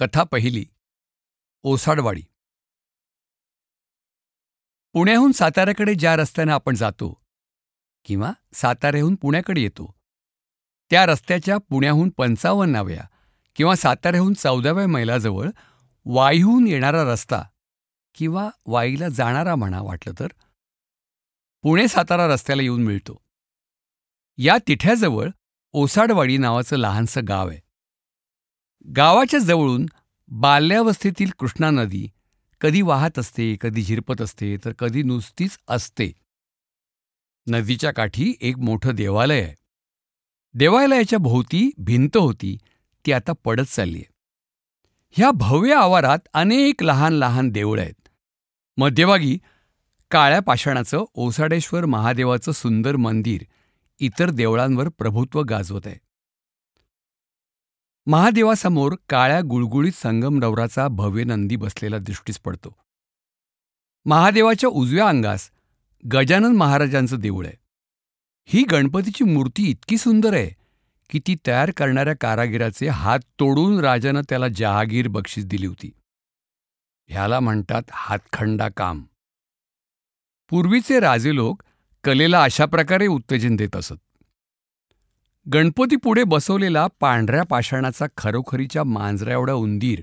कथा पहिली. ओसाडवाडी. पुण्याहून साताऱ्याकडे ज्या रस्त्याने आपण जातो किंवा साताऱ्याहून पुण्याकडे येतो त्या रस्त्याच्या पुण्याहून पंचावन्नाव्या किंवा साताऱ्याहून चौदाव्या मैलाजवळ वाईहून येणारा रस्ता किंवा वाईला जाणारा म्हणा वाटलं तर पुणे सातारा रस्त्याला येऊन मिळतो. या तिठ्याजवळ ओसाडवाडी नावाचं लहानसं गाव आहे. गावाच्या जवळून बाल्यावस्थेतील कृष्णा नदी कधी वाहत असते कधी झिरपत असते तर कधी नुसतीच असते. नदीच्या काठी एक मोठं देवालय आहे. देवालयाच्या भोवती भिंत होती ती आता पडत चालली आहे ह्या भव्य आवारात अनेक लहान लहान देवळं आहेत. मध्यभागी काळ्या पाषाणाचं ओसाडेश्वर महादेवाचं सुंदर मंदिर इतर देवळांवर प्रभुत्व गाजवत आहे. महादेवासमोर काळ्या गुळगुळीत संगमरवराचा भव्य नंदी बसलेला दृष्टीस पडतो. महादेवाच्या उजव्या अंगास गजानन महाराजांचं देऊळ आहे. ही गणपतीची मूर्ती इतकी सुंदर आहे की ती तयार करणाऱ्या कारागिराचे हात तोडून राजानं त्याला जहागीर बक्षीस दिली होती. ह्याला म्हणतात हातखंडा काम. पूर्वीचे राजे लोक कलेला अशा प्रकारे उत्तेजन देत असत. गणपतीपुढे बसवलेला पांढऱ्या पाषाणाचा खरोखरीच्या मांजरा एवढा उंदीर.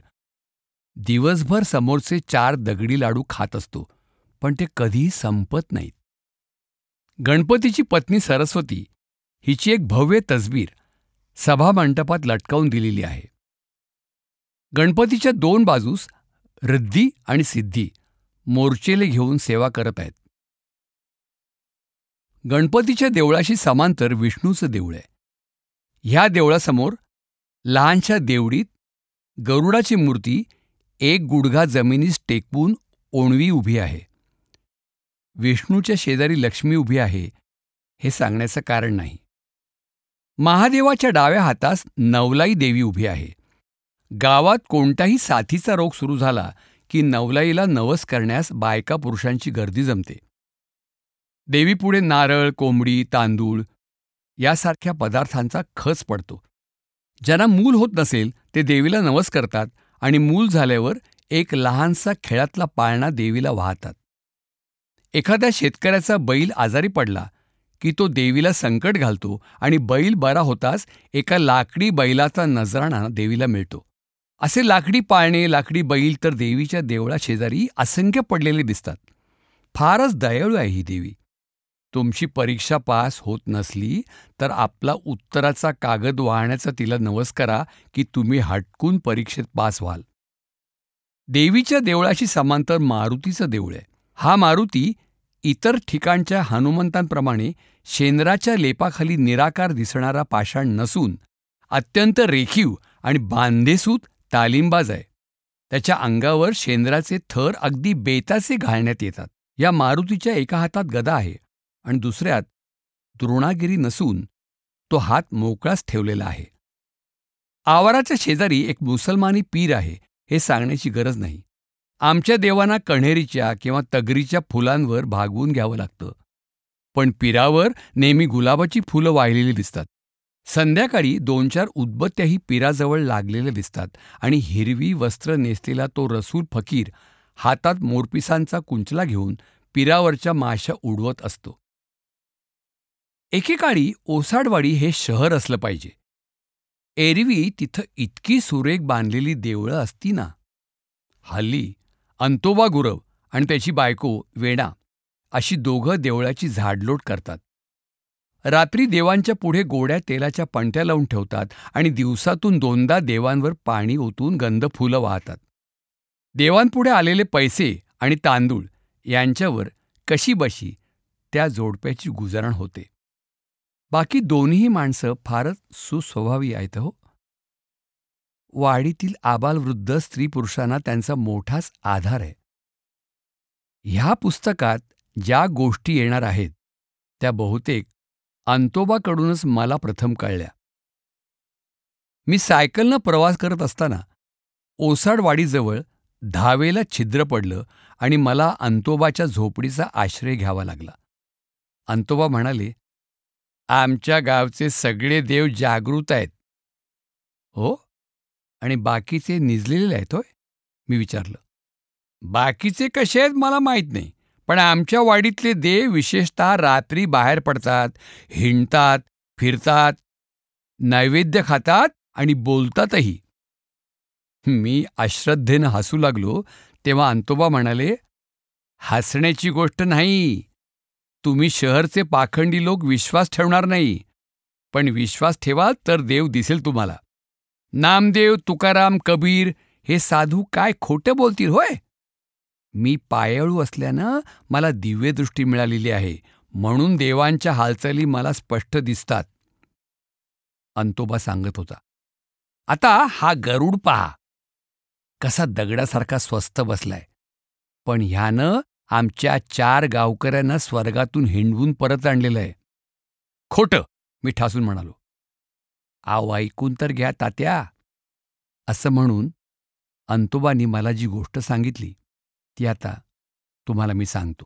दिवसभर समोरचे चार दगडी लाडू खात असतो पण ते कधीही संपत नाहीत. गणपतीची पत्नी सरस्वती हिची एक भव्य तस्बीर सभामंडपात लटकावून दिलेली आहे. गणपतीच्या दोन बाजूस रिद्धी आणि सिद्धी मोर्चेले घेऊन सेवा करत आहेत. गणपतीच्या देवळाशी समांतर विष्णूचं देऊळ आहे. ह्या देवळासमोर लहानशा देवडीत गरुडाची मूर्ती एक गुडघा जमिनीस टेकवून ओणवी उभी आहे. विष्णूच्या शेजारी लक्ष्मी उभी आहे हे सांगण्याचं कारण नाही. महादेवाच्या डाव्या हातास नवलाई देवी उभी आहे. गावात कोणताही साथीचा रोग सुरू झाला की नवलाईला नवस करण्यास बायका पुरुषांची गर्दी जमते. देवीपुढे नारळ कोंबडी तांदूळ यासारख्या पदार्थांचा खच पडतो. ज्यांना मूल होत नसेल ते देवीला नवस करतात आणि मूल झाल्यावर एक लहानसा खेळातला पाळणा देवीला वाहतात. एखाद्या शेतकऱ्याचा बैल आजारी पडला की तो देवीला संकट घालतो आणि बैल बरा होताच एका लाकडी बैलाचा नजराणा देवीला मिळतो. असे लाकडी पाळणे लाकडी बैल तर देवीच्या देवळा शेजारी असंख्य पडलेले दिसतात. फारच दयाळू आहे ही देवी. तुमची परीक्षा पास होत नसली तर आपला उत्तराचा कागद वाहण्याचा तिला नवस करा की तुम्ही हटकून परीक्षेत पास व्हाल. देवीच्या देवळाशी समांतर मारुतीचं देऊळ आहे. हा मारुती इतर ठिकाणच्या हनुमंतांप्रमाणे शेंद्राच्या लेपाखाली निराकार दिसणारा पाषाण नसून अत्यंत रेखीव आणि बांधेसूत तालिमबाज आहे. त्याच्या अंगावर शेंद्राचे थर अगदी बेताचे घालण्यात येतात. या मारुतीच्या एका हातात गदा आहे. आणि दुसऱ्यात द्रोणागिरी नसून तो हात मोकळाच ठेवलेला आहे. आवाराच्या शेजारी एक मुसलमानी पीर आहे हे सांगण्याची गरज नाही. आमच्या देवांना कण्हेरीच्या किंवा तगरीच्या फुलांवर भागवून घ्यावं लागतं. पण पिरावर नेहमी गुलाबाची फुलं वाहिलेली दिसतात. संध्याकाळी दोन चार उदबत्त्याही पिराजवळ लागलेल्या दिसतात आणि हिरवी वस्त्र नेसलेला तो रसूल फकीर हातात मोरपिसांचा कुंचला घेऊन पिरावरच्या माशा उडवत असतो. एकेकाळी ओसाडवाडी हे शहर असलं पाहिजे. एरवी तिथं इतकी सुरेख बांधलेली देवळं असती ना. हल्ली अंतोबा गुरव आणि त्याची बायको वेणा अशी दोघं देवळाची झाडलोट करतात. रात्री देवांच्या पुढे गोड्या तेलाच्या पणत्या लावून ठेवतात आणि दिवसातून दोनदा देवांवर पाणी ओतून गंध फुलं वाहतात. देवांपुढे आलेले पैसे आणि तांदूळ यांच्यावर कशीबशी त्या जोडप्याची गुजारण होते. बाकी दोन्ही माणसं फारच सुस्वभावी आहेत हो. वाडीतील आबालवृद्ध स्त्री पुरुषांना त्यांचा मोठाच आधार आहे. ह्या पुस्तकात ज्या गोष्टी येणार आहेत त्या बहुतेक अंतोबाकडूनच मला प्रथम कळल्या. मी सायकलनं प्रवास करत असताना ओसाडवाडीजवळ धावेला छिद्र पडलं आणि मला अंतोबाच्या झोपडीचा आश्रय घ्यावा लागला. अंतोबा म्हणाले आमच्या गावचे सगळे देव जागृत आहेत. हो? आणि बाकीचे निजलेले आहेत होय? मी विचारलं. बाकीचे कसे आहेत मला माहीत नाही पण आमच्या वाडीतले देव विशेषतः रात्री बाहेर पडतात हिंडतात फिरतात नैवेद्य खातात आणि बोलतातही. मी अश्रद्धेनं हसू लागलो तेव्हा अंतोबा म्हणाले हसण्याची गोष्ट नाही. तुम्ही शहरचे पाखंडी लोक विश्वास ठेवणार नाही. पण विश्वास ठेवा तर देव दिसेल तुम्हाला. नामदेव तुकाराम कबीर हे साधू काय खोटं बोलतील होय? मी पायाळू असल्यानं मला दिव्यदृष्टी मिळालेली आहे म्हणून देवांच्या हालचाली मला स्पष्ट दिसतात. अंतोबा सांगत होता आता हा गरुड पहा कसा दगडासारखा स्वस्थ बसलाय. पण ह्यानं आमच्या चार गावकऱ्यांना स्वर्गातून हिंडवून परत आणलेलं आहे. खोटं मी ठासून म्हणालो. आव ऐकून तर घ्या तात्या. असं म्हणून अंतोबानी मला जी गोष्ट सांगितली ती आता तुम्हाला मी सांगतो.